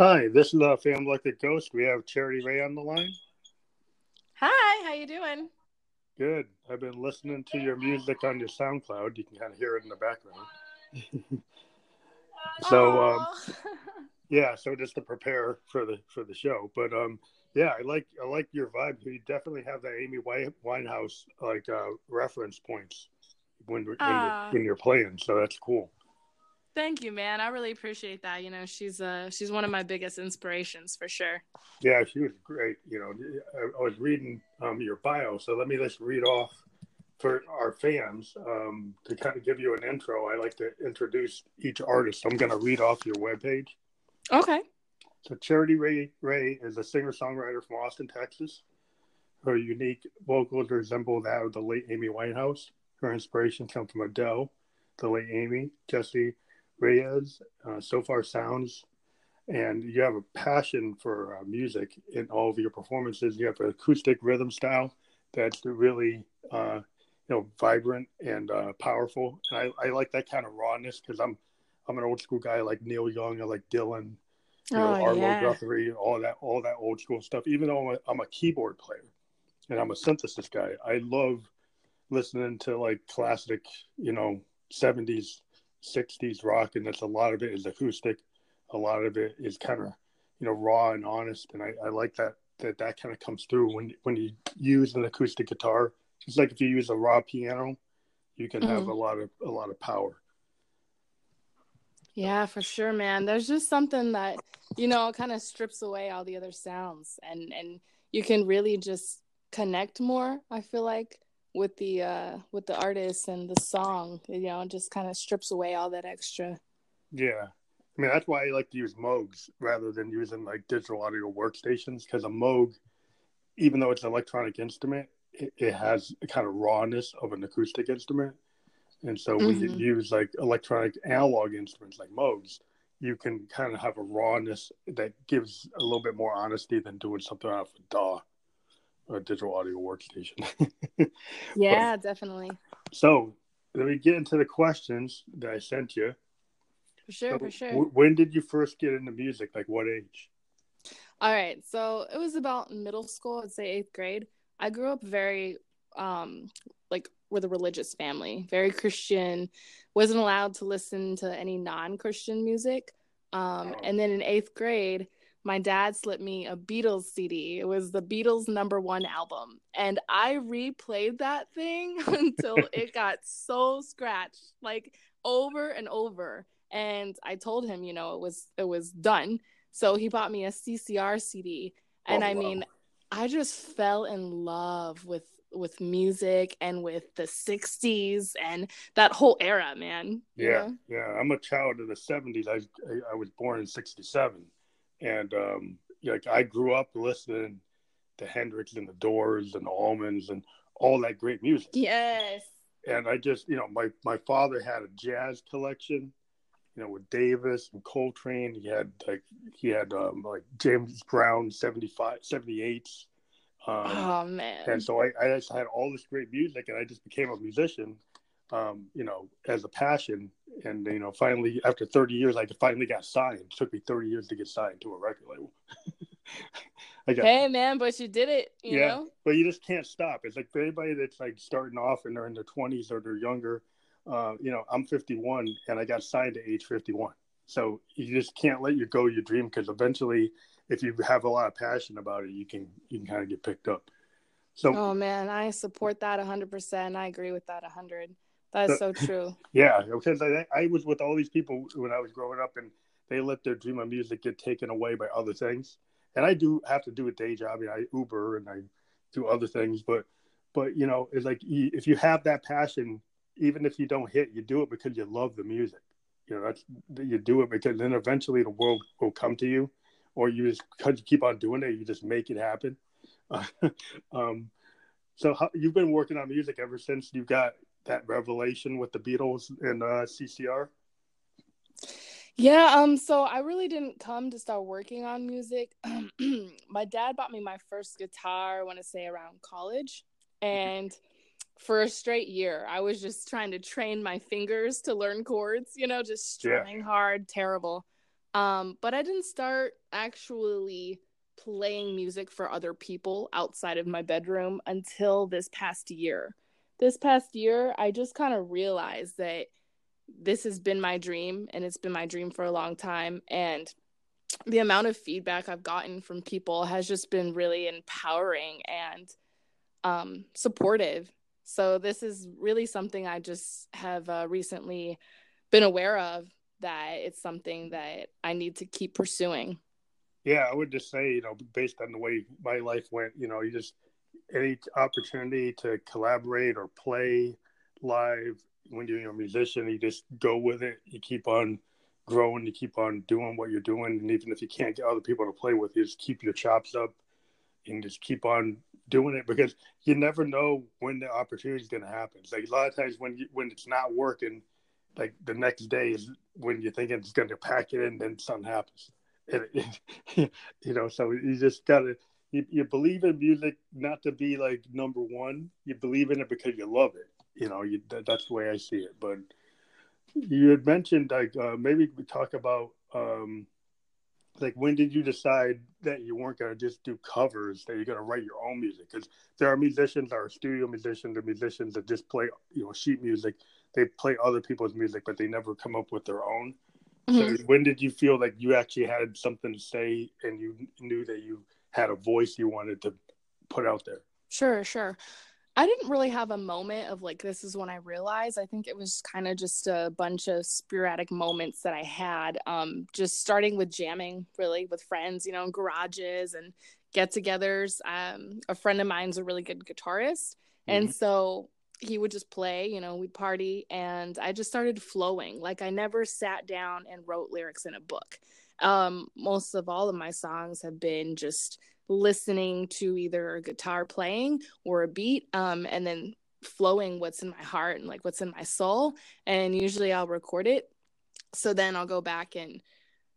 Hi, this is uh, Family Electric Ghost. We have Charity Ray on the line. Hi, how you doing? Good. I've been listening to your music on your SoundCloud. You can kind of hear it in the background. so, um, yeah. So just to prepare for the for the show, but um, yeah, I like I like your vibe. You definitely have that Amy Winehouse like uh, reference points when when, Ah. you're, when you're playing. So that's cool. Thank you, man. I really appreciate that. You know, she's uh she's one of my biggest inspirations for sure. Yeah, she was great. You know, I, I was reading um, your bio, so let me just read off for our fans um, to kind of give you an intro. I like to introduce each artist. I'm going to read off your webpage. Okay. So, Charity Ray Ray is a singer songwriter from Austin, Texas. Her unique vocals resemble that of the late Amy Winehouse. Her inspiration comes from Adele, the late Amy, Jessie Reyez, uh, Sofar Sounds, and you have a passion for uh, music in all of your performances. You have an acoustic rhythm style that's really, uh, you know, vibrant and uh, powerful. And I, I like that kind of rawness because I'm I'm an old school guy I like Neil Young, I like Dylan, you know, Oh, Arlo yeah. Guthrie, all that all that old school stuff. Even though I'm a, I'm a keyboard player and I'm a synthesis guy, I love listening to like classic, you know, 70s, 60s rock, and that's a lot of it is acoustic. A lot of it is kind of, you know, raw and honest, and I, I like that that that kind of comes through when when you use an acoustic guitar. It's like if you use a raw piano, you can have Mhm. a lot of a lot of power. Yeah, for sure, man. There's just something that, you know, kind of strips away all the other sounds and and you can really just connect more, I feel like, with the uh with the artist and the song, you know, it just kind of strips away all that extra. Yeah. I mean, that's why I like to use Moogs rather than using like digital audio workstations because a Moog, even though it's an electronic instrument, it, it has a kind of rawness of an acoustic instrument. And so when Mhm. you use like electronic analog instruments like Moogs, you can kind of have a rawness that gives a little bit more honesty than doing something off a DAW a digital audio workstation. Yeah, definitely. so let me get into the questions that I sent you. For sure, So, for sure. w- when did you first get into music? Like what age? All right. So it was about middle school, I'd say eighth grade. I grew up very, um, like with a religious family, very Christian, wasn't allowed to listen to any non Christian music. Um, Oh. and then in eighth grade, my dad slipped me a Beatles CD. It was the Beatles number one album. And I replayed that thing until it got so scratched, like over and over. And I told him, you know, it was it was done. So he bought me a CCR CD, and Oh, I wow. mean, I just fell in love with with music and with the 60s and that whole era, man. Yeah, know? yeah. I'm a child of the '70s. I I, I was born in '67, and um, like I grew up listening to Hendrix and the Doors and the Allmans and all that great music. Yes. And I just, you know, my my father had a jazz collection, you know, with Davis and Coltrane. He had like he had um, like James Brown 75, 78s. Um, oh man. and so I, I just had all this great music and i just became a musician um, you know as a passion and you know finally after 30 years i finally got signed it took me 30 years to get signed to a record label i got Hey man, but you did it, you yeah know? but you just can't stop it's like for anybody that's like starting off and they're in their 20s or they're younger uh, you know i'm 51 and i got signed to age 51 so you just can't let you go your dream because eventually if you have a lot of passion about it you can you can kind of get picked up so Oh man, I support that 100%. I agree with that 100. That is so true. Yeah, because I, I was with all these people when I was growing up, and they let their dream of music get taken away by other things. And I do have to do a day job. I mean, I Uber and I do other things, but but you know, it's like if you have that passion, even if you don't hit, you do it because you love the music. You know, that's you do it because then eventually the world will come to you, or you just because you keep on doing it, you just make it happen. um, so how, you've been working on music ever since you got that revelation with the Beatles and uh, CCR. Yeah, um, so I really didn't come to start working on music. my dad bought me my first guitar, I want to say around college. And for a straight year, I was just trying to train my fingers to learn chords, you know, just Yeah. strumming hard, terrible. Um, but I didn't start actually playing music for other people outside of my bedroom until this past year. This past year, I just kind of realized that this has been my dream and it's been my dream for a long time. And the amount of feedback I've gotten from people has just been really empowering and um, supportive. So, this is really something I just have uh, recently been aware of that it's something that I need to keep pursuing. Yeah, I would just say, you know, based on the way my life went, you know, you just any opportunity to collaborate or play live when you're a musician, you just go with it. You keep on growing, you keep on doing what you're doing, and even if you can't get other people to play with, you just keep your chops up and just keep on doing it because you never know when the opportunity is going to happen. It's like a lot of times when you, when it's not working, like the next day is when you're thinking it's going to pack it in, then something happens. And it, you know, so you just got to you, you believe in music not to be like number one. You believe in it because you love it. You know, you, that, that's the way I see it. But you had mentioned like uh, maybe we talk about um, like when did you decide that you weren't going to just do covers that you're going to write your own music because there are musicians that are studio musicians or musicians that just play you know sheet music they play other people's music but they never come up with their own mm-hmm. so when did you feel like you actually had something to say and you knew that you had a voice you wanted to put out there sure sure I didn't really have a moment of like, this is when I realized. I think it was kind of just a bunch of sporadic moments that I had, um, just starting with jamming really with friends, you know, in garages and get togethers. Um, a friend of mine's a really good guitarist. Mm-hmm. And so he would just play, you know, we'd party and I just started flowing. Like I never sat down and wrote lyrics in a book. Um, most of all of my songs have been just listening to either a guitar playing or a beat um, and then flowing what's in my heart and like what's in my soul and usually i'll record it. So then i'll go back and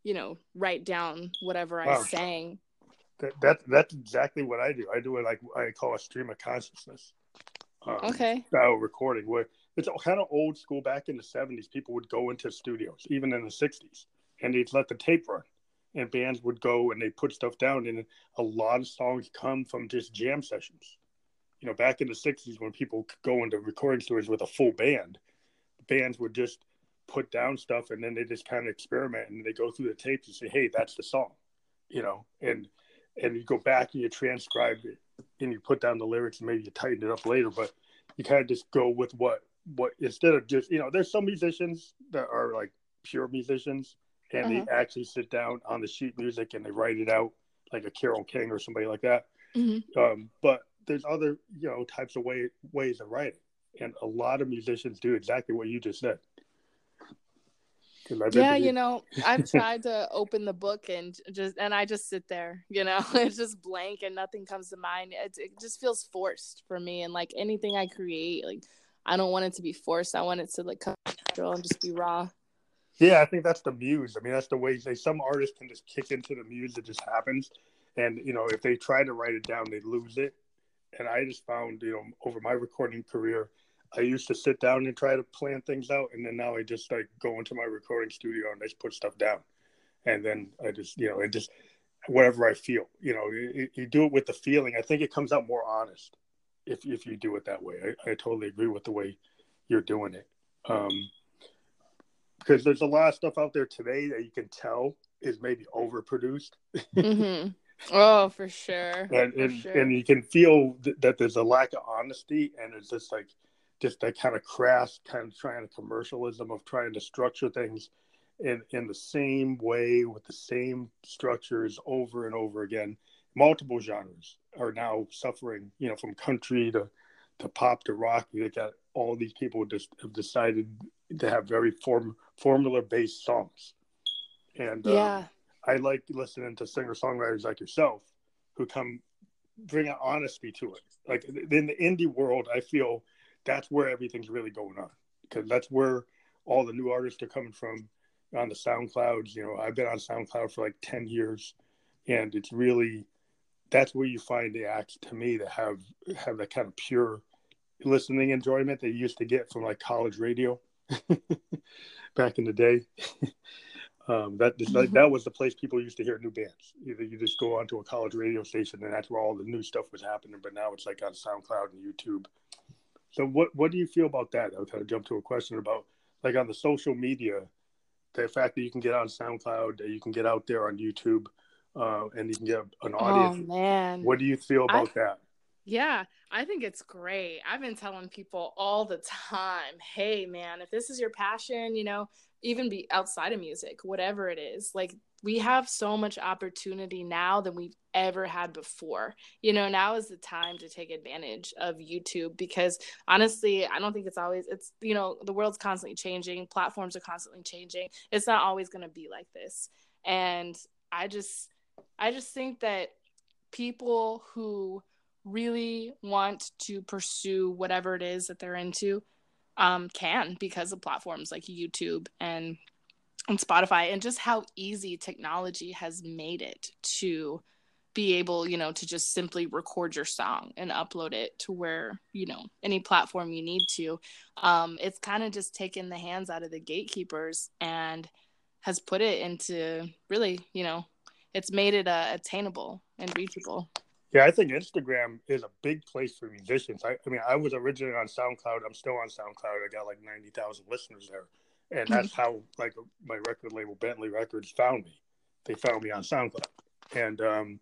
you know write down whatever wow. i sang. That, that that's exactly what i do. I do it like i call a stream of consciousness. Um, okay. style recording where it's kind of old school. Back in the 70s people would go into studios even in the 60s and they'd let the tape run. And bands would go and they put stuff down and a lot of songs come from just jam sessions. You know back in the 60s when people could go into recording studios with a full band bands would just put down stuff and then they just kind of experiment and they go through the tapes and say hey that's the song you know? And and you go back and you transcribe it and you put down the lyrics and maybe you tighten it up later but you kind of just go with what what instead of just you know there's some musicians that are like pure musicians and uh-huh. they actually sit down on the sheet music and they write it out like a Carol King or somebody like that. Mm-hmm. Um, but there's other you know types of way ways of writing, and a lot of musicians do exactly what you just said. Yeah, you know, I've tried to open the book and just and I just sit there, you know, it's just blank and nothing comes to mind. It, it just feels forced for me, and like anything I create, like I don't want it to be forced. I want it to like come natural and just be raw. Yeah, I think that's the muse. I mean, that's the way they, some artists can just kick into the muse that just happens. And, you know, if they try to write it down, they lose it. And I just found, you know, over my recording career, I used to sit down and try to plan things out. And then now I just like go into my recording studio and I just put stuff down. And then I just, you know, it just, whatever I feel, you know, you, you do it with the feeling. I think it comes out more honest if, if you do it that way. I, I totally agree with the way you're doing it. Um, because there's a lot of stuff out there today that you can tell is maybe overproduced. mm-hmm. Oh, for sure. and and, sure. and you can feel th- that there's a lack of honesty, and it's just like just that kind of crass kind of trying to commercialism of trying to structure things in in the same way with the same structures over and over again. Multiple genres are now suffering, you know, from country to to pop to rock. You got all these people just have decided to have very form formula based songs. And um, yeah, I like listening to singer songwriters like yourself who come bring an honesty to it. Like in the indie world, I feel that's where everything's really going on because that's where all the new artists are coming from on the SoundClouds. You know, I've been on SoundCloud for like 10 years and it's really, that's where you find the acts to me that have, have that kind of pure listening enjoyment that you used to get from like college radio back in the day. Um, that like, mm-hmm. that was the place people used to hear new bands. Either you just go onto a college radio station, and that's where all the new stuff was happening. But now it's like on SoundCloud and YouTube. So what what do you feel about that? I'll kind of jump to a question about like on the social media, the fact that you can get on SoundCloud, that you can get out there on YouTube, uh, and you can get an audience. Oh man, what do you feel about I, that? Yeah, I think it's great. I've been telling people all the time, hey man, if this is your passion, you know, even be outside of music, whatever it is, like we have so much opportunity now than we've ever had before. You know, now is the time to take advantage of YouTube because honestly, I don't think it's always it's you know, the world's constantly changing, platforms are constantly changing. It's not always going to be like this. And I just I just think that people who really want to pursue whatever it is that they're into um, can because of platforms like YouTube and and Spotify and just how easy technology has made it to be able, you know, to just simply record your song and upload it to where, you know, any platform you need to. Um, it's kind of just taken the hands out of the gatekeepers and has put it into really, you know, it's made it uh, attainable and reachable. Yeah, I think Instagram is a big place for musicians. I, I mean, I was originally on SoundCloud. I'm still on SoundCloud. I got like 90,000 listeners there. And that's mm-hmm. how like my record label Bentley Records found me. They found me on SoundCloud. And um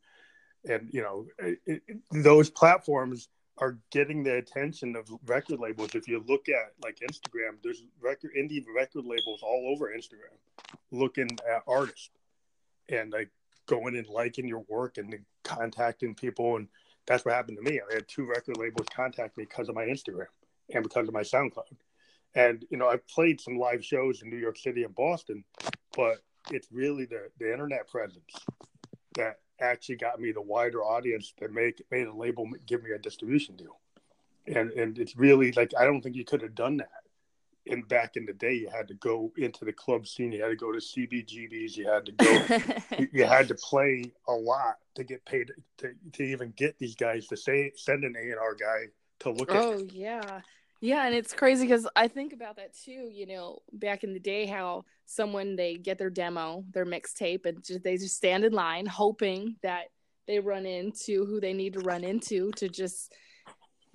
and you know, it, it, those platforms are getting the attention of record labels. If you look at like Instagram, there's record indie record labels all over Instagram looking at artists. And like going and liking your work and contacting people. And that's what happened to me. I had two record labels contact me because of my Instagram and because of my SoundCloud. And, you know, I've played some live shows in New York City and Boston, but it's really the, the internet presence that actually got me the wider audience that make made a label give me a distribution deal. And and it's really like I don't think you could have done that in back in the day you had to go into the club scene you had to go to cbgbs you had to go you had to play a lot to get paid to, to even get these guys to say send an a&r guy to look oh, at oh yeah. Yeah and it's crazy because i think about that too you know back in the day how someone they get their demo their mixtape and just, they just stand in line hoping that they run into who they need to run into to just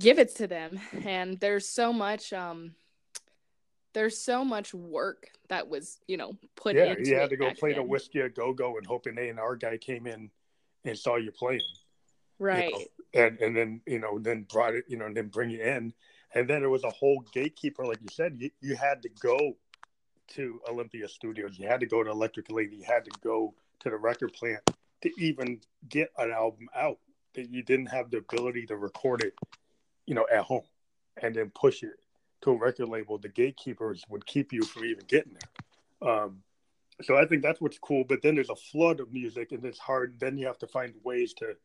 give it to them. And there's so much um there's so much work that was you know put yeah, into you had to go play then. the whiskey a go go and hoping A and R guy came in and saw you playing, right? You know? And and then you know then brought it you know and then bring you in, and then there was a whole gatekeeper like you said you, you had to go to Olympic Studios, you had to go to Electric Lady, you had to go to the record plant to even get an album out. That you didn't have the ability to record it, you know, at home and then push it to a record label, the gatekeepers would keep you from even getting there. Um, so I think that's what's cool. But then there's a flood of music, and it's hard. Then you have to find ways to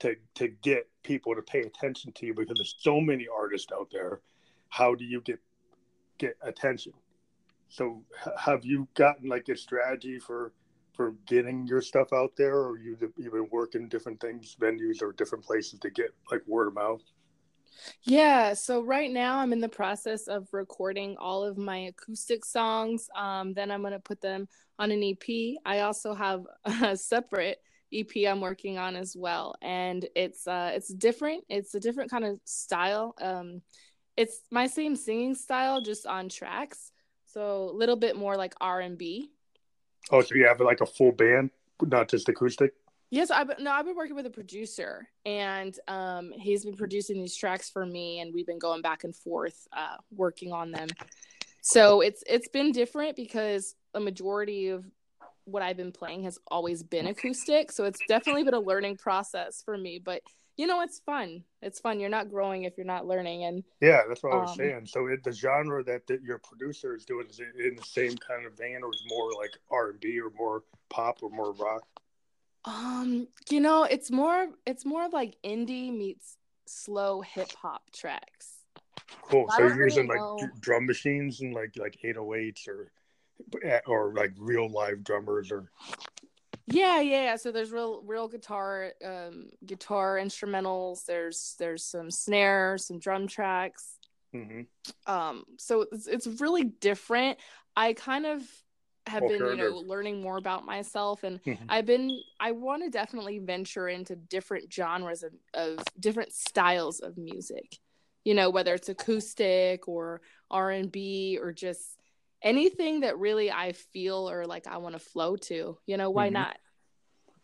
to to get people to pay attention to you because there's so many artists out there. How do you get get attention? So have you gotten like a strategy for for getting your stuff out there, or you been working different things, venues, or different places to get like word of mouth? Yeah, so right now I'm in the process of recording all of my acoustic songs. Um, then I'm going to put them on an EP. I also have a separate EP I'm working on as well, and it's uh, it's different. It's a different kind of style. Um, it's my same singing style, just on tracks. So a little bit more like R and B. Oh, so you have like a full band, not just acoustic? Yes, I've no, I've been working with a producer, and um, he's been producing these tracks for me, and we've been going back and forth, uh, working on them. So it's it's been different because a majority of what I've been playing has always been acoustic, so it's definitely been a learning process for me. But you know, it's fun. It's fun. You're not growing if you're not learning, and yeah, that's what um, I was um, saying. So it, the genre that, that your producer is doing is in the same kind of vein, or is more like R and B, or more pop, or more rock? Um, you know, it's more it's more like indie meets slow hip hop tracks. Cool. So you're using like drum machines and like like 808s or eh, or like real live drummers or yeah, yeah. So there's real real guitar um guitar instrumentals, there's there's some snare, some drum tracks. Mm-hmm. Um so it's, it's really different. I kind of have been you know learning more about myself and mm-hmm. i've been i want to definitely venture into different genres of, of different styles of music you know whether it's acoustic or r&b or just anything that really i feel or like i want to flow to you know why mm-hmm. not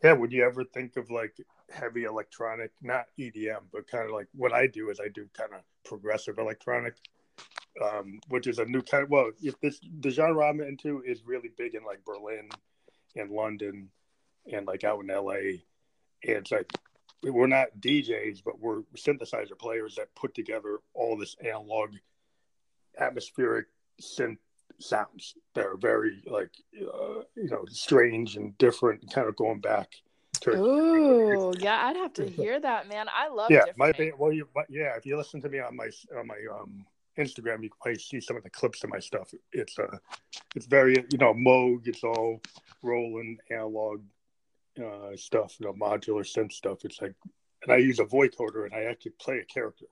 yeah would you ever think of like heavy electronic not edm but kind of like what i do is i do kind of progressive electronic um, which is a new kind of well, if this the genre I'm into is really big in like Berlin and London and like out in LA. And it's like we're not DJs, but we're synthesizer players that put together all this analog atmospheric synth sounds that are very like uh, you know strange and different, kind of going back. Oh yeah, I'd have to hear that, man. I love. Yeah, my well, you, yeah. If you listen to me on my on my um Instagram, you can probably see some of the clips of my stuff. It's uh, it's very you know Moog. It's all rolling analog uh, stuff, you know, modular synth stuff. It's like, and I use a vocoder, and I actually play a character.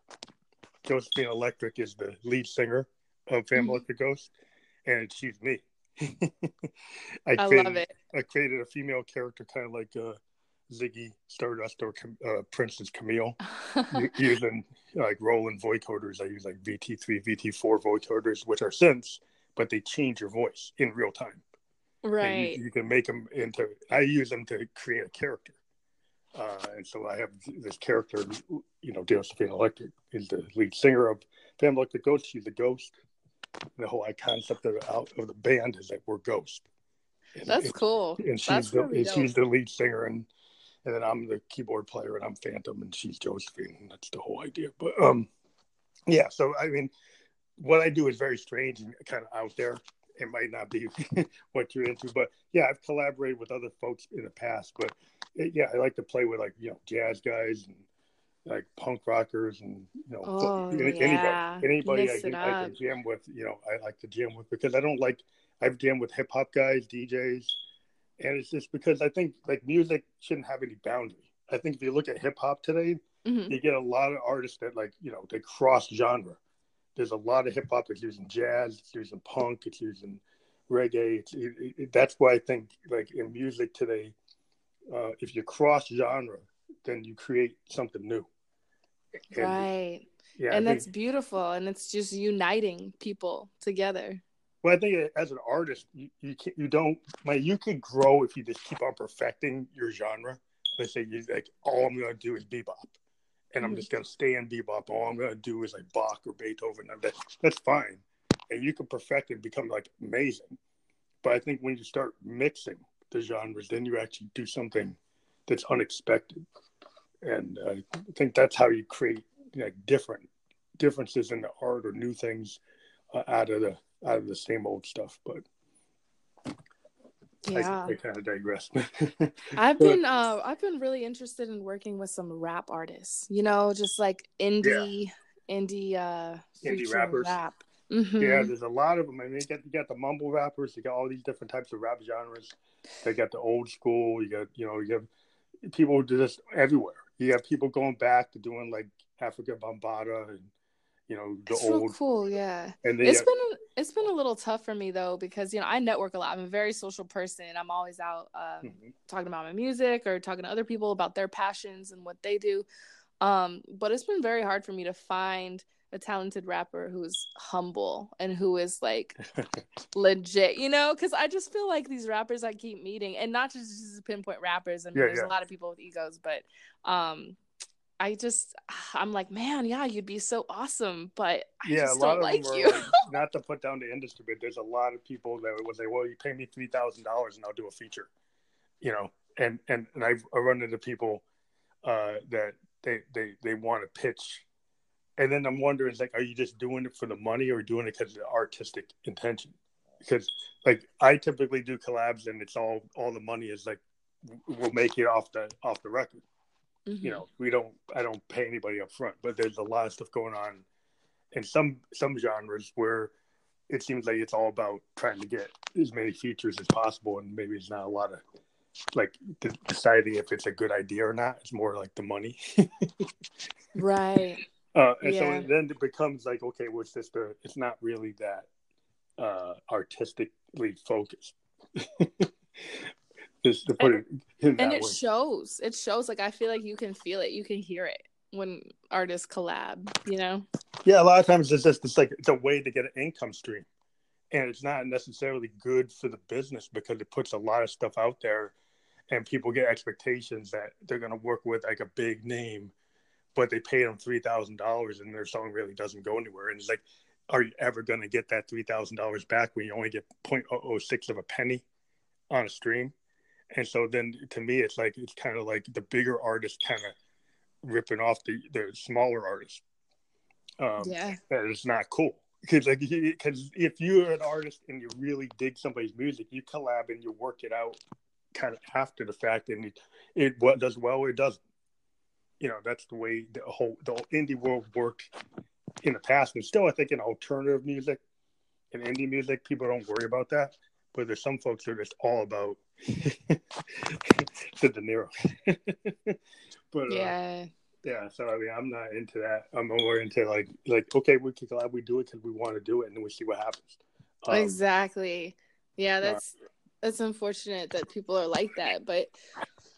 Josephine Electric is the lead singer of Family mm-hmm. Electric Ghost, and she's me. I, I created, love it. I created a female character, kind of like uh, Ziggy Stardust or uh, Prince's Camille using like Roland vocoders. I use like VT3, VT4 vocoders, which are synths, but they change your voice in real time. Right. You, you, can make them into, I use them to create a character. Uh, and so I have this character, you know, Josephine Electric is the lead singer of Family Electric Ghost. She's a ghost. And the whole concept of, of the band is that we're ghosts. And, That's cool. And she's the, and she's the lead singer and and then I'm the keyboard player and I'm Phantom and she's Josephine. And that's the whole idea. But um, yeah. So I mean, what I do is very strange and kind of out there. It might not be what you're into, but yeah, I've collaborated with other folks in the past. But it, yeah, I like to play with like you know jazz guys and like punk rockers and you know oh, anybody yeah. anybody I can, I can jam with. You know, I like to jam with because I don't like I've jammed with hip hop guys, DJs and it's just because I think like music shouldn't have any boundary. I think if you look at hip hop today, mm-hmm. you get a lot of artists that like you know they cross genre. There's a lot of hip hop that's using jazz, it's using punk, it's using reggae. It's, it, it, that's why I think like in music today, uh, if you cross genre, then you create something new. And, right. Yeah, and that's beautiful, and it's just uniting people together. Well, I think as an artist, you you, can, you don't like you could grow if you just keep on perfecting your genre. Let's say you like all I'm gonna do is bebop, and I'm mm-hmm. just gonna stay in bebop. All I'm gonna do is like Bach or Beethoven. That, that's fine, and you can perfect it and become like amazing. But I think when you start mixing the genres, then you actually do something that's unexpected, and uh, I think that's how you create like different differences in the art or new things uh, out of the out of the same old stuff. But yeah, I, I kind of digress. I've been uh, I've been really interested in working with some rap artists. You know, just like indie yeah. indie uh, indie rappers. Rap. Mm-hmm. Yeah, there's a lot of them. I mean, you got you got the mumble rappers. You got all these different types of rap genres. They got the old school. You got you know you have people just everywhere. You have people going back to doing like Afrika Bambaataa and you know the it's old cool yeah and it's been it's been a little tough for me though because you know i network a lot i'm a very social person i'm always out uh, mm-hmm. talking about my music or talking to other people about their passions and what they do um, but it's been very hard for me to find a talented rapper who's humble and who is like legit, you know, because I just feel like these rappers I keep meeting, and not just, just pinpoint rappers. I mean, yeah, there's yeah. a lot of people with egos, but um, I just I'm like, man, yeah, you'd be so awesome, but I yeah, just don't like you. Like, not to put down the industry, but there's a lot of people that would say, well, you pay me three thousand dollars and I'll do a feature, you know, and and and I've I run into people uh, that they they they want to pitch, and then I'm wondering, like, are you just doing it for the money or doing it because of the artistic intention? Because like I typically do collabs and it's all all the money is like we'll make it off the off the record Mm-hmm. You know, we don't I don't pay anybody up front, but there's a lot of stuff going on in some some genres where it seems like it's all about trying to get as many features as possible, and maybe it's not a lot of like deciding if it's a good idea or not. It's more like the money, right? Uh, and yeah. so then it becomes like, okay, what's this? The it's not really that uh, artistically focused. Just to put and, it in and it way. shows. It shows. Like I feel like you can feel it. You can hear it when artists collab. You know. Yeah, a lot of times it's just it's like it's a way to get an income stream, and it's not necessarily good for the business because it puts a lot of stuff out there, and people get expectations that they're going to work with like a big name, but they pay them three thousand dollars and their song really doesn't go anywhere, and it's like, are you ever going to get that three thousand dollars back when you only get 0.006 of a penny on a stream? And so then to me, it's like it's kind of like the bigger artists kind of ripping off the the smaller artists. Um, Yeah. that is not cool because like because if you're an artist and you really dig somebody's music, you collab and you work it out kind of after the fact, and it, it what does well it doesn't. You know that's the way the whole the indie world worked in the past, and still I think in alternative music and indie music, people don't worry about that. But there's some folks that are just all about the dinero. but uh, Yeah. yeah, so I mean, I'm not into that. I'm more into like, like okay, we can collab, we do it because we want to do it, and then we see what happens. Um, exactly. Yeah, that's that's unfortunate that people are like that. But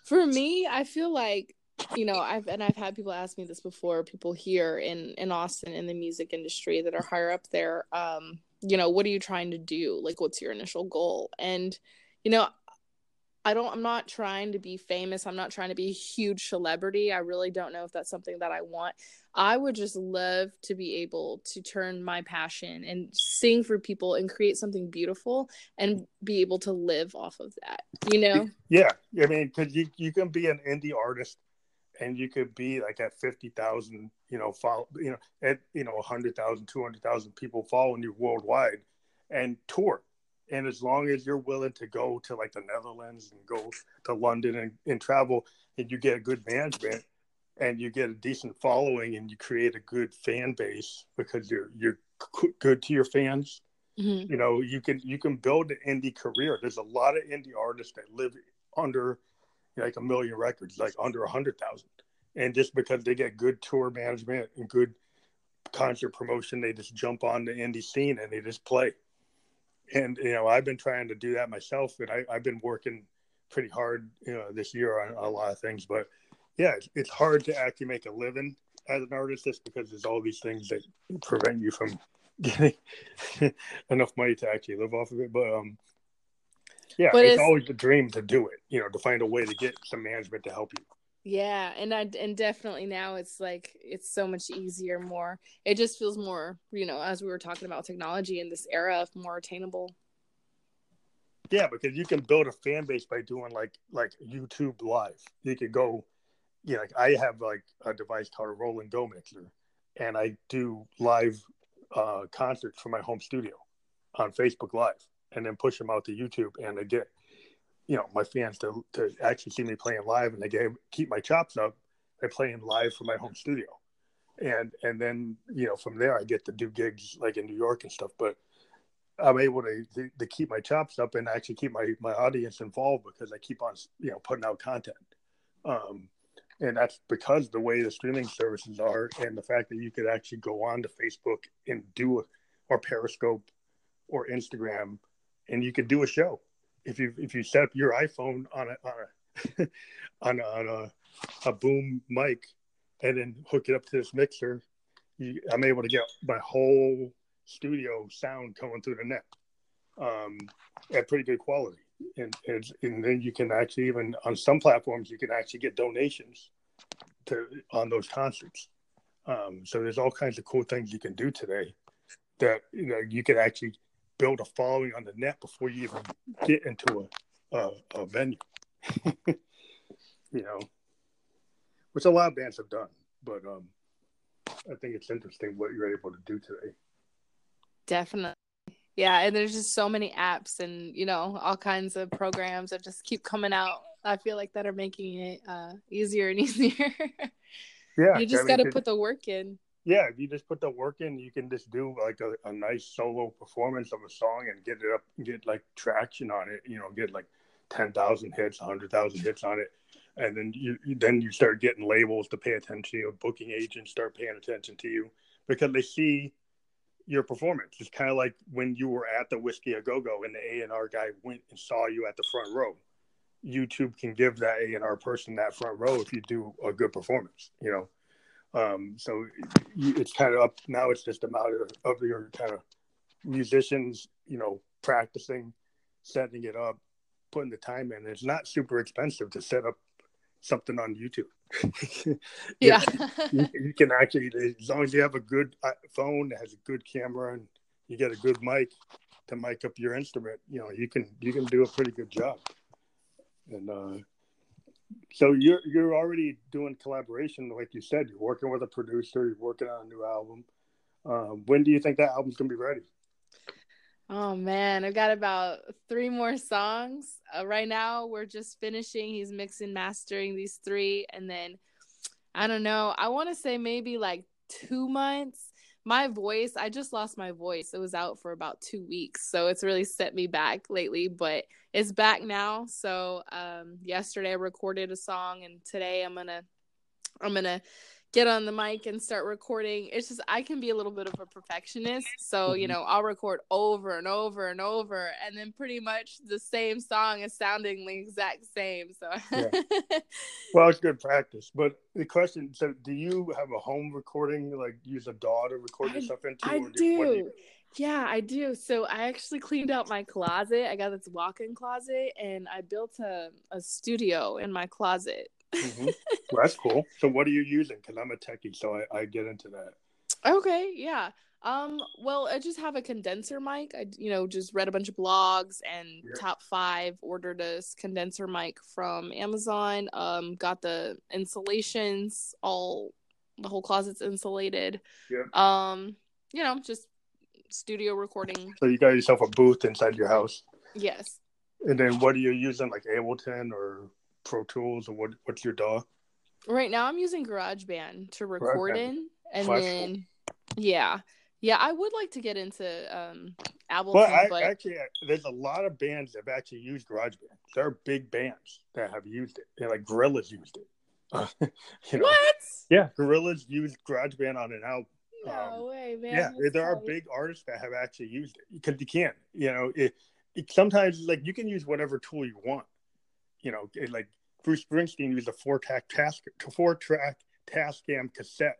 for me, I feel like you know I've and I've had people ask me this before. People here in in Austin in the music industry that are higher up there. Um, you know, what are you trying to do? Like, what's your initial goal? And you know, I don't I'm not trying to be famous. I'm not trying to be a huge celebrity. I really don't know if that's something that I want. I would just love to be able to turn my passion and sing for people and create something beautiful and be able to live off of that. You know? Yeah, I mean, because you you can be an indie artist, and you could be like at fifty thousand, you know, follow, you know, at you know, 100,000, 200,000 people following you worldwide, and tour. And as long as you're willing to go to like the Netherlands and go to London and, and travel, and you get a good management, and you get a decent following, and you create a good fan base because you're you're good to your fans, Mhm. you know you can you can build an indie career there's a lot of indie artists that live under like a million records like under a hundred thousand. And just because they get good tour management and good concert promotion they just jump on the indie scene and they just play. And you know i've been trying to do that myself and I, i've been working pretty hard you know this year on a lot of things. But yeah it's, it's hard to actually make a living as an artist just because there's all these things that prevent you from getting enough money to actually live off of it. But um, yeah, But it's, it's- always the dream to do it. You know, to find a way to get some management to help you. Yeah, and I and definitely now it's like it's so much easier, more. It just feels more, you know, as we were talking about technology in this era, of more attainable. Yeah, because you can build a fan base by doing like like YouTube live. You could go, you know, like I have like a device called a Roland Go mixer, and I do live uh, concerts from my home studio on Facebook Live, and then push them out to YouTube, and to get, you know, my fans to to actually see me playing live, and they get, keep my chops up by playing live from my home studio, and and then you know from there I get to do gigs like in New York and stuff, but I'm able to, to, to keep my chops up and actually keep my, my audience involved because I keep on, you know, putting out content. Um, and that's because the way the streaming services are and the fact that you could actually go on to Facebook and do or Periscope or Instagram and you could do a show. If you, if you set up your iPhone on a, on a, on a, on a, a boom mic and then hook it up to this mixer, you, I'm able to get my whole studio sound coming through the net um, at pretty good quality. And, and and then you can actually even on some platforms you can actually get donations to on those concerts. Um, so there's all kinds of cool things you can do today that you know you can actually build a following on the net before you even get into a a, a venue. you know, which a lot of bands have done, but um, I think it's interesting what you're able to do today. Definitely. Yeah, and there's just so many apps and you know all kinds of programs that just keep coming out. I feel like that are making it uh, easier and easier. Yeah, you just I mean, got to put the work in. Yeah, if you just put the work in, you can just do like a, a nice solo performance of a song and get it up, get like traction on it. You know, get like ten thousand hits, hundred thousand hits on it, and then you then you start getting labels to pay attention to you. Booking agents start paying attention to you because they see your performance. It's kind of like when you were at the Whisky a Go Go and the A and R guy went and saw you at the front row. YouTube can give that A and R person that front row if you do a good performance. You know, um, so it's kind of up now. It's just a matter of your kind of musicians, you know, practicing, setting it up, putting the time in. It's not super expensive to set up something on YouTube. yeah, you, you, can actually, as long as you have a good uh, phone that has a good camera and you get a good mic to mic up your instrument, you know, you can you can do a pretty good job. And uh, so you're you're already doing collaboration, like you said. You're working with a producer. You're working on a new album. Um, when do you think that album's gonna be ready? Oh man, I've got about three more songs. Uh, right now, we're just finishing. He's mixing, mastering these three, and then I don't know. I want to say maybe like two months. My voice, I just lost my voice. It was out for about two weeks, so it's really set me back lately. But it's back now. So um, yesterday I recorded a song, and today I'm gonna I'm gonna get on the mic and start recording. It's just I can be a little bit of a perfectionist. So, you mm-hmm. know, I'll record over and over and over and then pretty much the same song is sounding the exact same. So yeah. Well, it's good practice. But the question so do you have a home recording, like use a DAW to record yourself into? I do. do. Yeah, I do. So I actually cleaned out my closet. I got this walk-in closet and I built a, a studio in my closet mm-hmm. well, that's cool. So, what are you using? Because I'm a techie, so I, I get into that. Okay, yeah. Um, well, I just have a condenser mic. I, you know, just read a bunch of blogs and yeah. top five ordered a condenser mic from Amazon. Um, got the insulations all, the whole closet's insulated. Yeah. Um, you know, just studio recording. So you got yourself a booth inside your house. Yes. And then what are you using, like Ableton or Pro Tools or what? What's your DAW? Right now, I'm using GarageBand to record GarageBand. in, and Flash then yeah, yeah, I would like to get into um Ableton. Well, I, but actually, there's a lot of bands that have actually used GarageBand. There are big bands that have used it. Yeah, like Gorillaz used it. Uh, you know, what? Yeah, Gorillaz used GarageBand on an album. No um, way, man. Yeah, That's there funny. are big artists that have actually used it because you can't. You know, it, it sometimes like you can use whatever tool you want you know, like Bruce Springsteen used a four track task to four track Tascam cassette,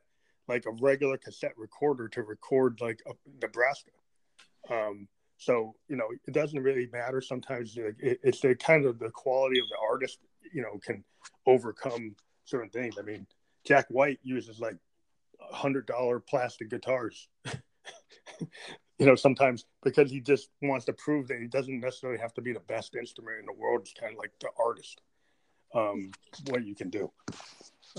like a regular cassette recorder to record like a, Nebraska. Um, so you know, it doesn't really matter. Sometimes it, it's the kind of the quality of the artist, you know, can overcome certain things. I mean, Jack White uses like hundred dollar plastic guitars. you know, sometimes because he just wants to prove that he doesn't necessarily have to be the best instrument in the world. It's kind of like the artist, um, what you can do.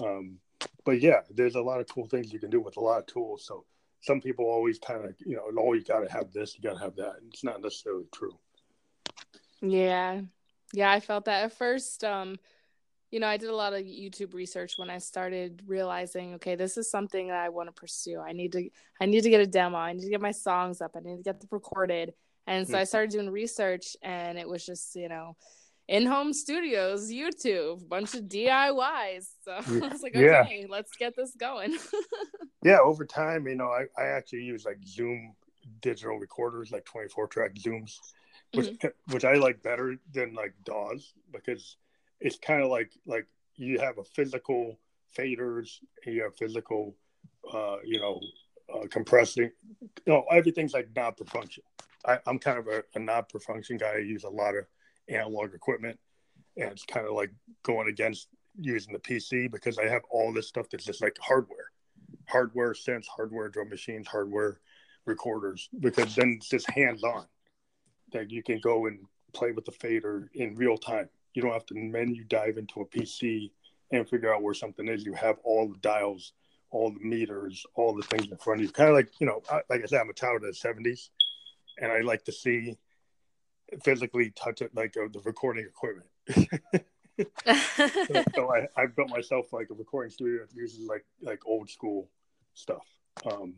Um, but yeah, there's a lot of cool things you can do with a lot of tools. So some people always kind of, you know, oh, you got to have this, you got to have that. It's not necessarily true. Yeah. Yeah. I felt that at first. Um, you know, I did a lot of YouTube research when I started realizing, okay, this is something that I want to pursue. I need to, I need to get a demo. I need to get my songs up. I need to get them recorded. And so I mm-hmm. started doing research, and it was just, you know, in-home studios, YouTube, bunch of DIYs. So I was like, okay, yeah. let's get this going. yeah, over time, you know, I, I actually use like Zoom digital recorders, like 24 track Zooms, which mm-hmm. which I like better than like DAWs because it's kind of like like you have a physical faders you have physical uh you know uh, compressing you know everything's like knob per function I, am kind of a, a knob per function guy. I use a lot of analog equipment and it's kind of like going against using the pc because i have all this stuff that's just like hardware. Hardware synths hardware drum machines hardware recorders because then it's just hands on that you can go and play with the fader in real time you don't have to menu dive into a PC and figure out where something is. You have all the dials, all the meters, all the things in front of you. Kind of like, you know, like I said, I'm a child of the 70s and I like to see physically touch it like uh, the recording equipment. so, so I, I built myself like a recording studio that uses like like old school stuff. Um,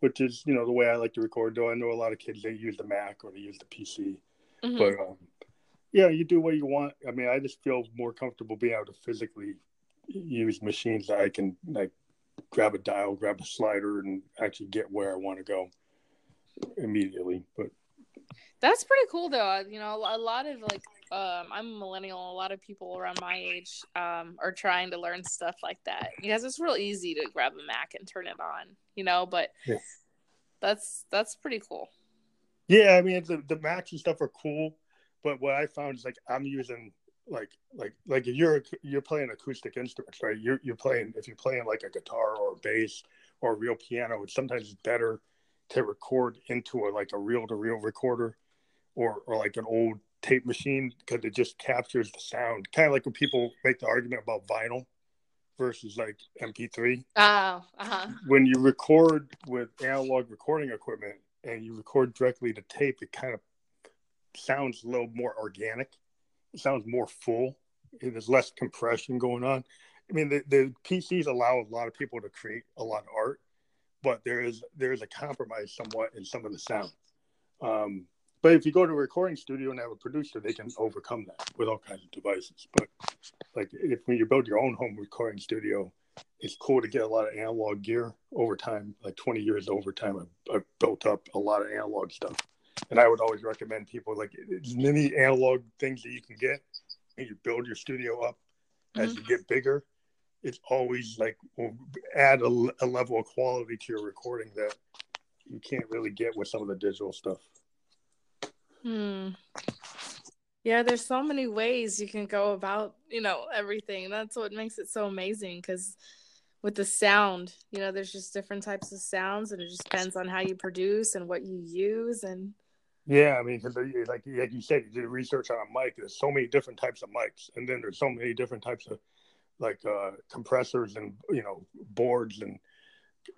which is, you know, the way I like to record. Though I know a lot of kids they use the Mac or they use the PC. Mm-hmm. But um, yeah, you do what you want. I mean, I just feel more comfortable being able to physically use machines that I can like grab a dial, grab a slider, and actually get where I want to go. immediately. But that's pretty cool, though. You know, a lot of like, um, I'm a millennial. A lot of people around my age um, are trying to learn stuff like that because it's real easy to grab a Mac and turn it on. You know, but yeah. that's that's pretty cool. Yeah, I mean the the Macs and stuff are cool, but what I found is like I'm using like like like you're you're playing acoustic instruments, right? You're you're playing if you're playing like a guitar or a bass or a real piano, it's sometimes better to record into a like a reel to reel recorder or or like an old tape machine because it just captures the sound. Kind of like when people make the argument about vinyl versus like MP3. Oh, uh-huh. When you record with analog recording equipment and you record directly to tape, it kind of sounds a little more organic. It sounds more full. There's less compression going on. I mean, the, the PCs allow a lot of people to create a lot of art, but there is there is a compromise somewhat in some of the sound. Um, but if you go to a recording studio and have a producer, they can overcome that with all kinds of devices. But like if when you build your own home recording studio, it's cool to get a lot of analog gear over time. Like 20 years over time, I've, I've built up a lot of analog stuff. And I would always recommend people like as many analog things that you can get, and you build your studio up mm-hmm. as you get bigger. It's always like will add a, a level of quality to your recording that you can't really get with some of the digital stuff. Hmm. Yeah, there's so many ways you can go about, you know, everything. That's what makes it so amazing because with the sound, you know, there's just different types of sounds and it just depends on how you produce and what you use and yeah, I mean, like like you said, you did research on a mic. There's so many different types of mics, and then there's so many different types of like uh, compressors and you know boards and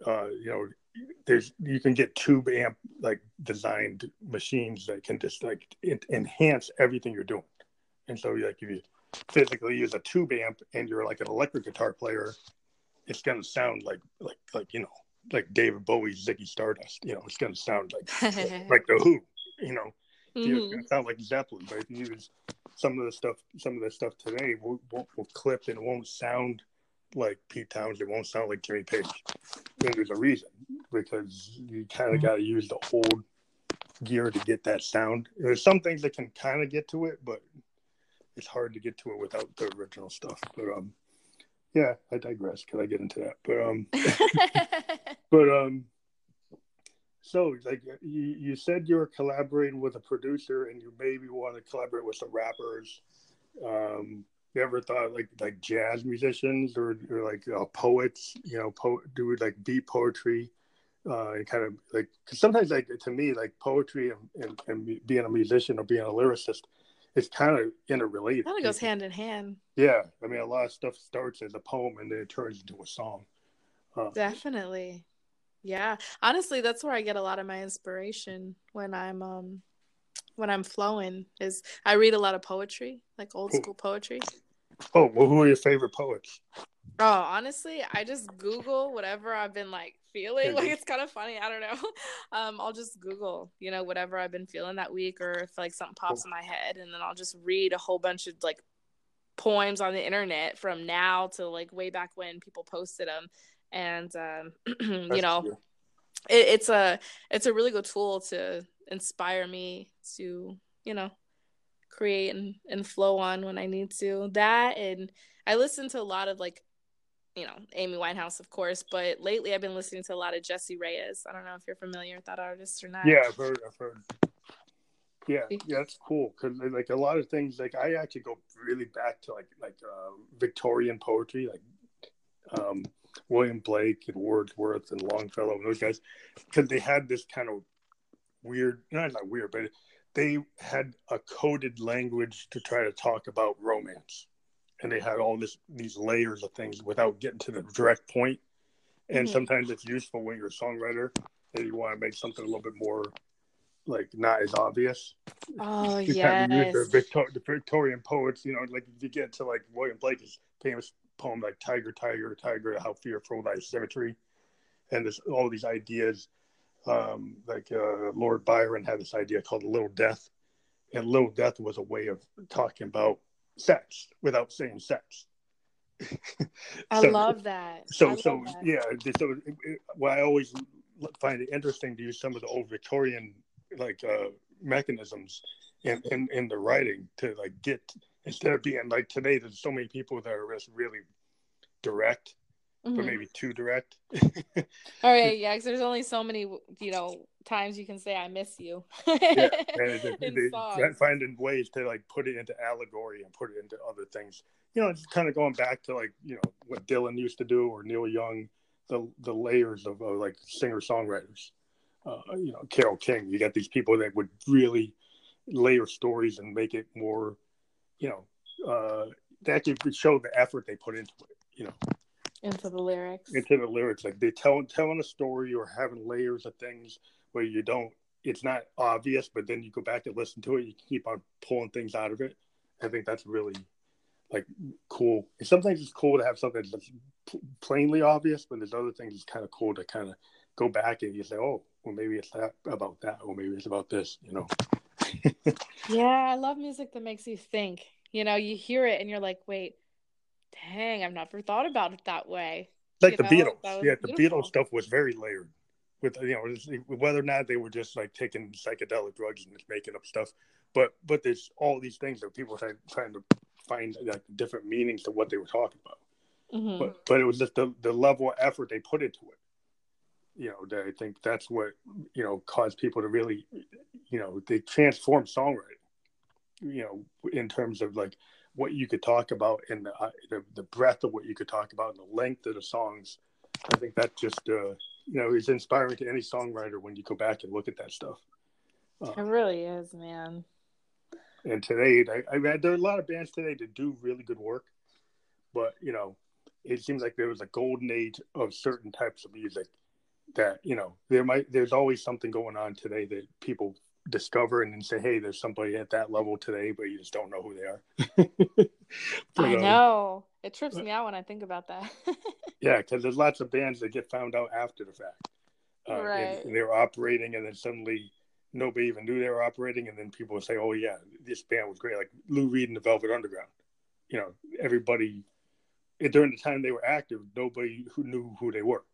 uh, you know there's you can get tube amp like designed machines that can just like enhance everything you're doing and so like if you physically use a tube amp and you're like an electric guitar player it's going to sound like like like you know like david bowie's ziggy stardust you know it's going to sound like like the who you know mm-hmm. it's sound like zeppelin but if you use some of the stuff some of the stuff today will, will, will clip and won't sound like Pete Townshend, won't sound like Jimmy Page. And there's a reason because you kind of mm-hmm. got to use the old gear to get that sound. There's some things that can kind of get to it, but it's hard to get to it without the original stuff. But um, yeah, I digress. Can I get into that? But um, but um, so like you, you said you were collaborating with a producer, and you maybe want to collaborate with some rappers. Um, you ever thought like like jazz musicians or, or like uh, poets you know po- do like beat poetry uh and kind of like cause sometimes like to me like poetry and, and, and being a musician or being a lyricist it's kind of interrelated. Kind of goes hand in hand. Yeah i mean a lot of stuff starts as a poem and then it turns into a song. Uh, definitely yeah honestly that's where i get a lot of my inspiration when i'm um when I'm flowing is I read a lot of poetry, like old school poetry. Oh, well, who are your favorite poets? Oh, honestly, I just Google whatever I've been like feeling. Like it's kind of funny. I don't know. Um, I'll just Google, you know, whatever I've been feeling that week, or if like something pops in my head, and then I'll just read a whole bunch of like poems on the internet from now to like way back when people posted them, and um, you know, it, it's a it's a really good tool to inspire me to you know create and, and flow on when I need to. That and I listen to a lot of like, you know, Amy Winehouse, of course, but lately I've been listening to a lot of Jessie Reyez I don't know if you're familiar with that artist or not. Yeah, I've heard. I've heard. Yeah, yeah, that's cool because like a lot of things, like I actually go really back to like like uh, Victorian poetry, like um, William Blake and Wordsworth and Longfellow and those guys, because they had this kind of weird, not not weird, but they had a coded language to try to talk about romance and they had all this these layers of things without getting to the direct point. and mm-hmm. sometimes it's useful when you're a songwriter and you want to make something a little bit more like not as obvious oh yeah the, Victor- the victorian poets you know like if you get to like william blake's famous poem like tiger tiger tiger how fearful thy symmetry and this all these ideas um, like uh, Lord Byron had this idea called Little Death, and Little Death was a way of talking about sex without saying sex. I love that. So, so that. yeah. So, it, it, I always find it interesting to use some of the old Victorian like uh, mechanisms in, in in the writing to like get instead of being like today. There's so many people that are just really direct mm-hmm. but maybe too direct. All right, yeah, because there's only so many, you know, times you can say "I miss you." yeah, and they, they, finding ways to like put it into allegory and put it into other things. You know, it's kind of going back to like you know what Dylan used to do or Neil Young, the the layers of, of like singer songwriters. Uh, you know, Carole King. You got these people that would really layer stories and make it more, you know, uh, that actually show the effort they put into it. You know, into the lyrics. Into the lyrics like they tell telling a story or having layers of things where you don't it's not obvious but then you go back and listen to it you keep on pulling things out of it. I think that's really like cool. And sometimes it's cool to have something that's plainly obvious but there's other things it's kind of cool to kind of go back and you say oh well maybe it's that about that or maybe it's about this you know yeah i love music that makes you think you know you hear it and you're like wait dang, I've never thought about it that way. Like you the know? Beatles. Yeah, the Beatles stuff was very layered. With you know, whether or not they were just like taking psychedelic drugs and just making up stuff, but but there's all these things that people are trying to find like different meanings to what they were talking about. Mm-hmm. But but it was just the the level of effort they put into it. You know, that I think that's what you know caused people to really, you know, they transformed songwriting. You know, in terms of like what you could talk about and the, uh, the, the breadth of what you could talk about and the length of the songs. I think that just uh, you know is inspiring to any songwriter when you go back and look at that stuff. Uh, it really is, man. And today, I, I mean, there are a lot of bands today that do really good work, but you know, it seems like there was a golden age of certain types of music that you know there might there's always something going on today that people discover and then say, hey, there's somebody at that level today, but you just don't know who they are. but, I um, know. It trips me out when I think about that. yeah, because there's lots of bands that get found out after the fact. Uh, right. And, and they're operating, and then suddenly nobody even knew they were operating, and then people would say, "Oh yeah, this band was great." Like Lou Reed and the Velvet Underground. You know, everybody during the time they were active, nobody who knew who they were,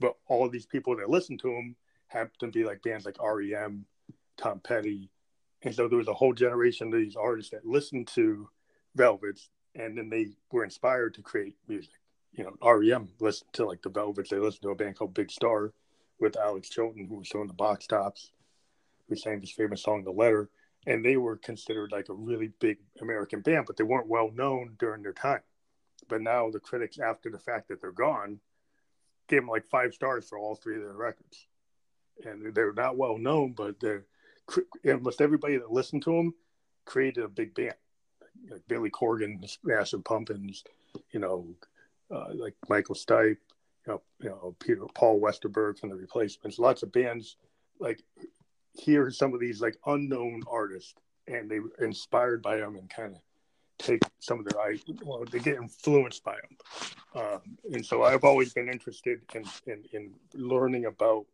but all these people that listened to them happened to be like bands like REM, Tom Petty. And so there was a whole generation of these artists that listened to Velvets and then they were inspired to create music. You know, REM listened to like the Velvets. They listened to a band called Big Star with Alex Chilton, who was doing the box tops, who sang his famous song, The Letter. And they were considered like a really big American band, but they weren't well known during their time. But now the critics, after the fact that they're gone, gave them like five stars for all three of their records. And they're not well known, but they're almost everybody that listened to them created a big band. Like Billy Corgan, Massive Pumpkins, you know, uh, like Michael Stipe, you know, you know, Peter Paul Westerberg from the Replacements. Lots of bands like hear some of these like unknown artists, and they were inspired by them and kind of take some of their I well, they get influenced by them. Um, and so I've always been interested in, in, in learning about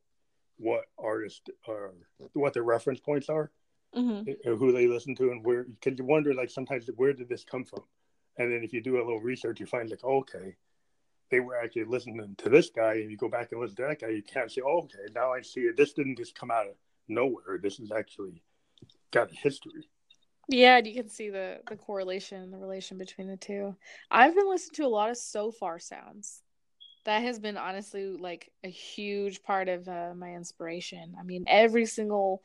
what artists are, what their reference points are, mm-hmm. who they listen to, and where. Because you wonder, like sometimes, where did this come from? And then if you do a little research, you find like, okay, they were actually listening to this guy, and you go back and listen to that guy, you can't say, oh, okay, now I see it. This didn't just come out of nowhere. This is actually got a history. Yeah, and you can see the the correlation, the relation between the two. I've been listening to a lot of Sofar Sounds that has been honestly like a huge part of uh, my inspiration. I mean, every single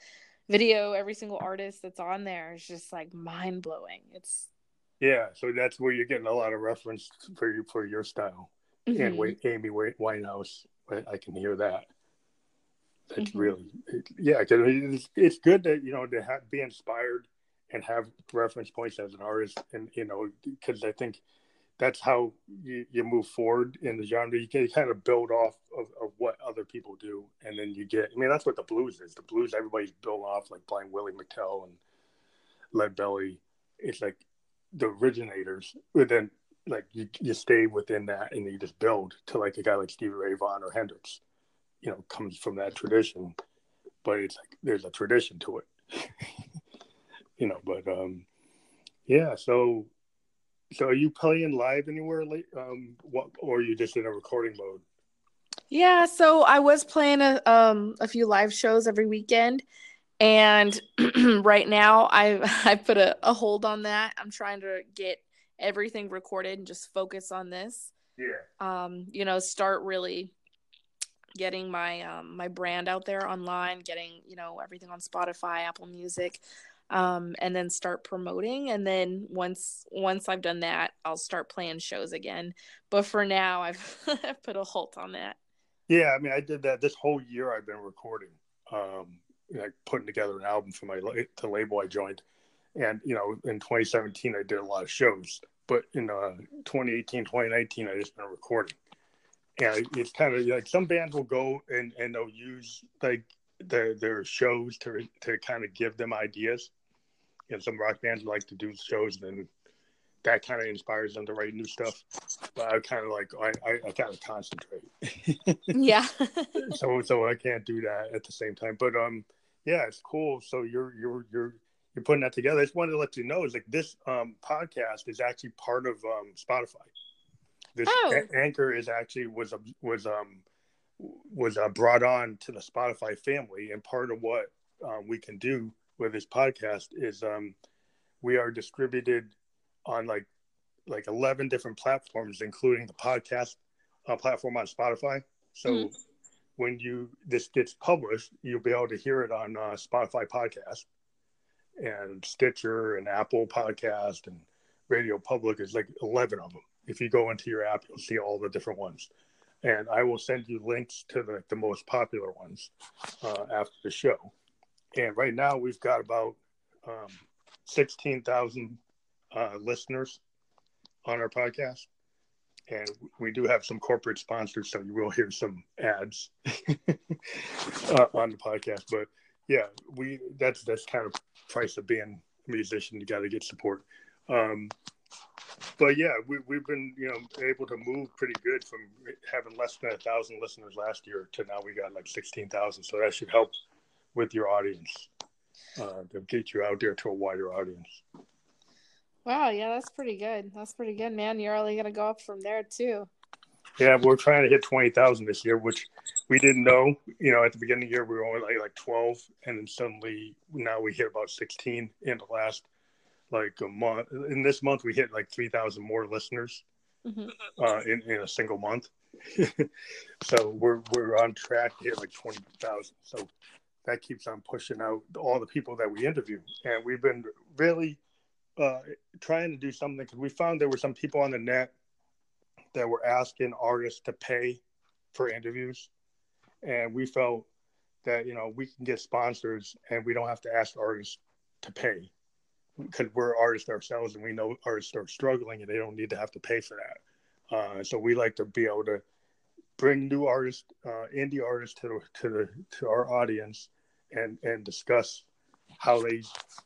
video, every single artist that's on there is just like mind blowing. It's yeah, so that's where you're getting a lot of reference for you for your style. Mm-hmm. And wait, Amy Winehouse, I can hear that. That's mm-hmm. really yeah. It's, it's good that you know to have, be inspired and have reference points as an artist, and you know because I think that's how you, you move forward in the genre. You can kind of build off of, of, what other people do, and then you get. I mean, that's what the blues is. The blues, everybody's built off like Blind Willie McTell and Lead Belly. It's like the originators, but then like you, you stay within that, and you just build to like a guy like Stevie Ray Vaughan or Hendrix. You know, comes from that tradition, but it's like there's a tradition to it. you know, but um, yeah. So so are you playing live anywhere late um what or are you just in a recording mode Yeah, so I was playing a um a few live shows every weekend, and right now I I put a, a hold on that. I'm trying to get everything recorded and just focus on this. Yeah. Um, you know, start really getting my um my brand out there online, getting, you know, everything on Spotify, Apple Music, um, and then start promoting. And then once once I've done that, I'll start playing shows again. But for now, I've put a halt on that. Yeah, I mean, I did that this whole year. I've been recording, um, like putting together an album for my the label I joined, and you know, in 2017 I did a lot of shows, but in uh, 2018, 2019 I just been recording, and it's kind of like some bands will go and and they'll use like their their shows to to kind of give them ideas. You know, some rock bands like to do shows, and then that kind of inspires them to write new stuff. But I kind of like I I, I kind of concentrate. yeah. so so I can't do that at the same time. But um, yeah, it's cool. So you're you're you're you're putting that together. I just wanted to let you know is like this um podcast is actually part of um Spotify. This Oh. A- anchor is actually was was um was uh, brought on to the Spotify family, and part of what uh, we can do with this podcast is um we are distributed on like like 11 different platforms including the podcast uh, platform on spotify. So Mhm. when you this gets published you'll be able to hear it on uh, spotify podcast and stitcher and apple podcast and radio public. Is like 11 of them. If you go into your app you'll see all the different ones. And i will send you links to the, the most popular ones uh, after the show and right now we've got about um, 16,000 uh, listeners on our podcast. And we do have some corporate sponsors, so you will hear some ads uh, on the podcast. But yeah, we that's that's kind of price of being a musician. You got to get support. Um, but yeah, we, we've been you know able to move pretty good from having less than a thousand listeners last year to now we got like sixteen thousand. So that should help with your audience uh, to get you out there to a wider audience. Wow, yeah, that's pretty good. That's pretty good, man. You're only gonna go up from there too. Yeah, we're trying to hit twenty thousand this year, which we didn't know. You know, at the beginning of the year we were only like, like twelve, and then suddenly now we hit about sixteen in the last like a month. In this month, we hit like three thousand more listeners Mhm. uh, in in a single month. so we're we're on track to hit like twenty thousand. So that keeps on pushing out all the people that we interview, and we've been really uh, trying to do something because we found there were some people on the net that were asking artists to pay for interviews, and we felt that you know we can get sponsors and we don't have to ask artists to pay because we're artists ourselves and we know artists are struggling and they don't need to have to pay for that. Uh, so we like to be able to bring new artists, uh, indie artists, to to the to our audience and and discuss how they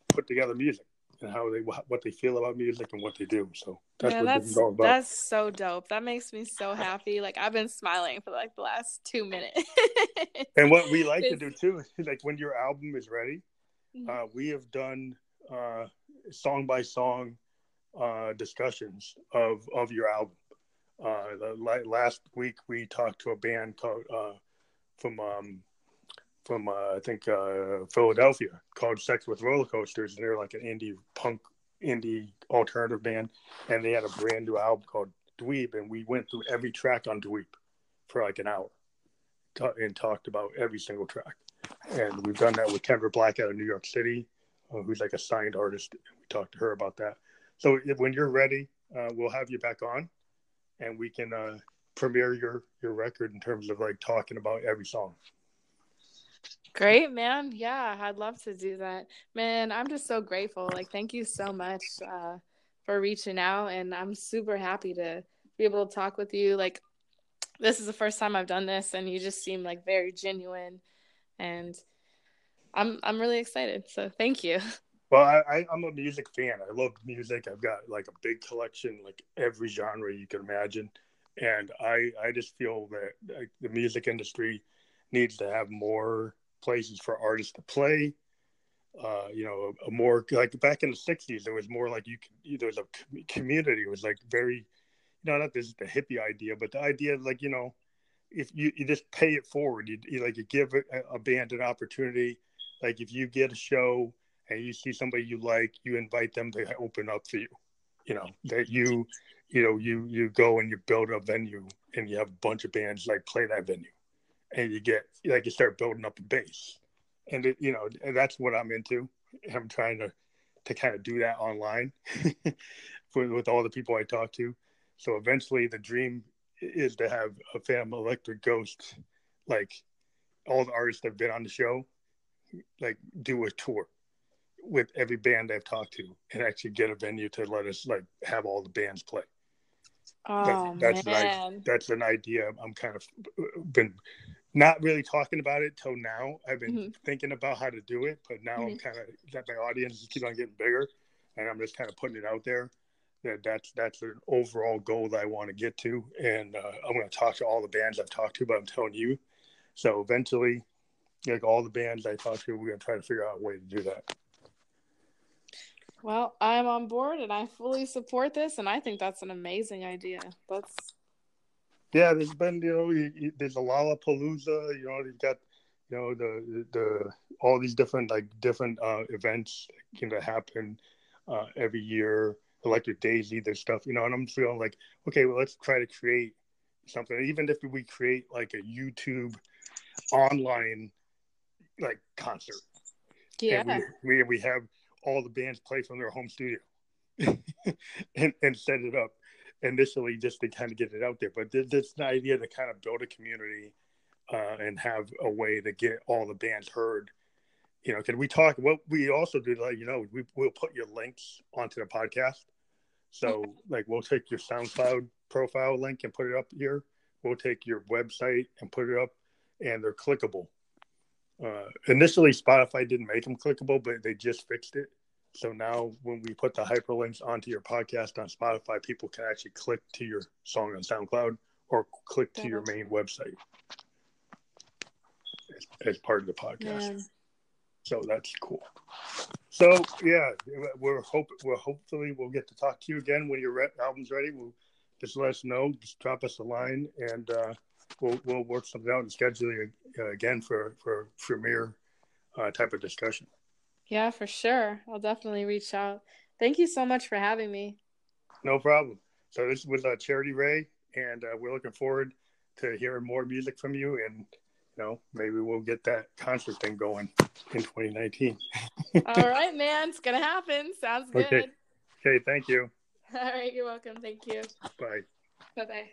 put together music and how they what they feel about music and what they do. So that's yeah, what that's this is all about. that's so dope. That makes me so happy. Like I've been smiling for like the last two minutes. And what we like to do too is like when your album is ready, Mhm. uh, we have done uh, song by song uh, discussions of of your album. Uh, the, last week we talked to a band called uh, from um, from uh, I think uh, Philadelphia called Sex with Roller Coasters, and they're like an indie punk indie alternative band, and they had a brand new album called Dweeb, and we went through every track on Dweeb for like an hour and talked about every single track. And we've done that with Kendra Black out of New York City, uh, who's like a signed artist. We talked to her about that. So when you're ready, uh, we'll have you back on, and we can uh, premiere your your record in terms of like talking about every song. Great, man. Yeah, I'd love to do that. Man, I'm just so grateful. Like, thank you so much uh, for reaching out. And I'm super happy to be able to talk with you. Like, this is the first time I've done this, and you just seem like very genuine. And I'm I'm really excited. So thank you. Well, I, I, I'm a music fan. I love music. I've got like a big collection, like every genre you can imagine, and I I just feel that like, the music industry needs to have more places for artists to play. Uh, you know, a, a more like back in the '60s, there was more like you could. There was a community. It was like very, you know, not this the hippie idea, but the idea like you know, if you, you just pay it forward, you, you like you give a, a band an opportunity. Like if you get a show and you see somebody you like, you invite them to open up for you. You know that you, you know you you go and you build a venue and you have a bunch of bands like play that venue, and you get like you start building up a base, and it, you know that's what I'm into. I'm trying to to kind of do that online for, with all the people I talk to. So eventually, the dream is to have a Phantom Electric Ghost, like all the artists that have been on the show, like do a tour with every band I've talked to and actually get a venue to let us like have all the bands play. Oh that, that's man, an, that's an idea I'm kind of uh, been not really talking about it till now. I've been Mhm. thinking about how to do it, but now I'm Mhm. kind of that my audience keep on getting bigger, and I'm just kind of putting it out there. That that's that's an overall goal that I want to get to, and uh, I'm going to talk to all the bands I've talked to, but I'm telling you. So eventually, like all the bands I talked to, we're going to try to figure out a way to do that. well, I'm on board and I fully support this, and I think that's an amazing idea. That's Yeah, there's been you know you, you, there's a Lollapalooza. You know you've got you know the the all these different like different uh, events can happen uh, every year. Electric Daisy, there's stuff you know, and I'm feeling like okay, well let's try to create something. Even if we create like a YouTube online like concert, yeah, and we, we we have all the bands play from their home studio and, and set it up initially just to kind of get it out there. But this idea to kind of build a community uh, and have a way to get all the bands heard. You know, can we talk? What we also do, like you know, we we'll put your links onto the podcast. So, like, we'll take your SoundCloud profile link and put it up here. We'll take your website and put it up, and they're clickable. Uh, initially, Spotify didn't make them clickable, but they just fixed it. So now, when we put the hyperlinks onto your podcast on Spotify, people can actually click to your song on SoundCloud or click to your main website as, as part of the podcast. man. So that's cool. So yeah, we're hope we're hopefully we'll get to talk to you again when your re- album's ready. We'll just let us know. Just drop us a line, and uh, we'll we'll work something out and schedule you uh, again for for premiere uh, type of discussion. Yeah, for sure. I'll definitely reach out. Thank you so much for having me. No problem. So this was uh, Charity Ray, and uh, we're looking forward to hearing more music from you. And you know, maybe we'll get that concert thing going in 2019. All right, man. It's gonna happen. Sounds good. Okay. Okay, thank you. All right, you're welcome. Thank you. Bye. Bye bye.